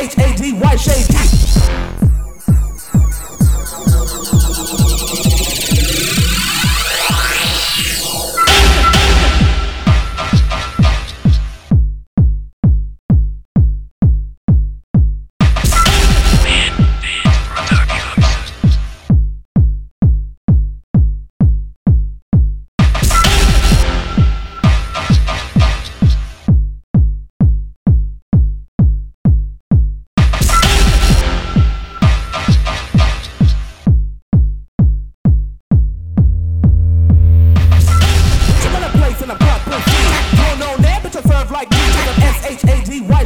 H A D Y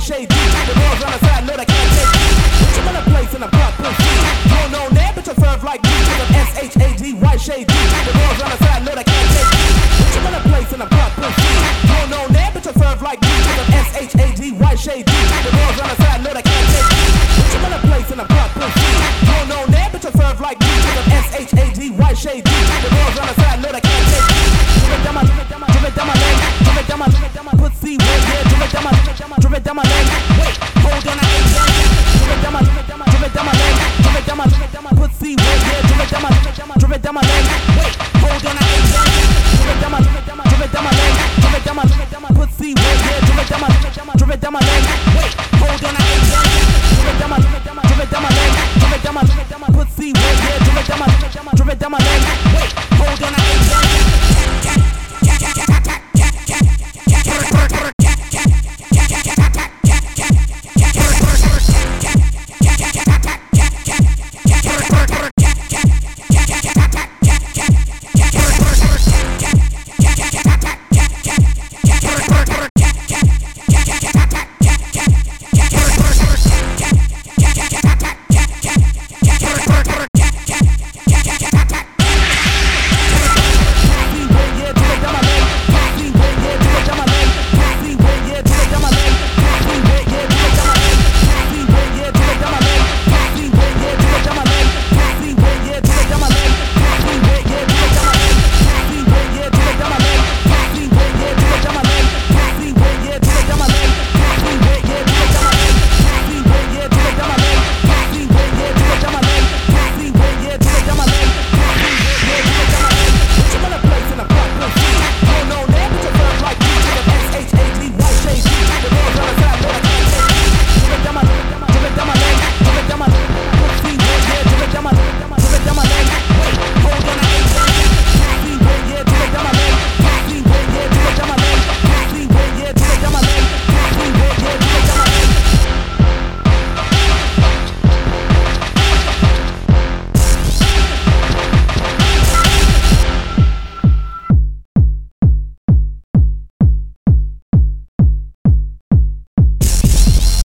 shades. The girls on the side know they can't take me. Put you in a place in a club caught through Don't know that, but you serve like me. Cause I'm S-H-A-D, white shades. The girls on the side know they can't take me. Put you in a place in a club caught through Don't know that, but you serve like me. Cause I'm S-H-A-D, white shades. The girls on the side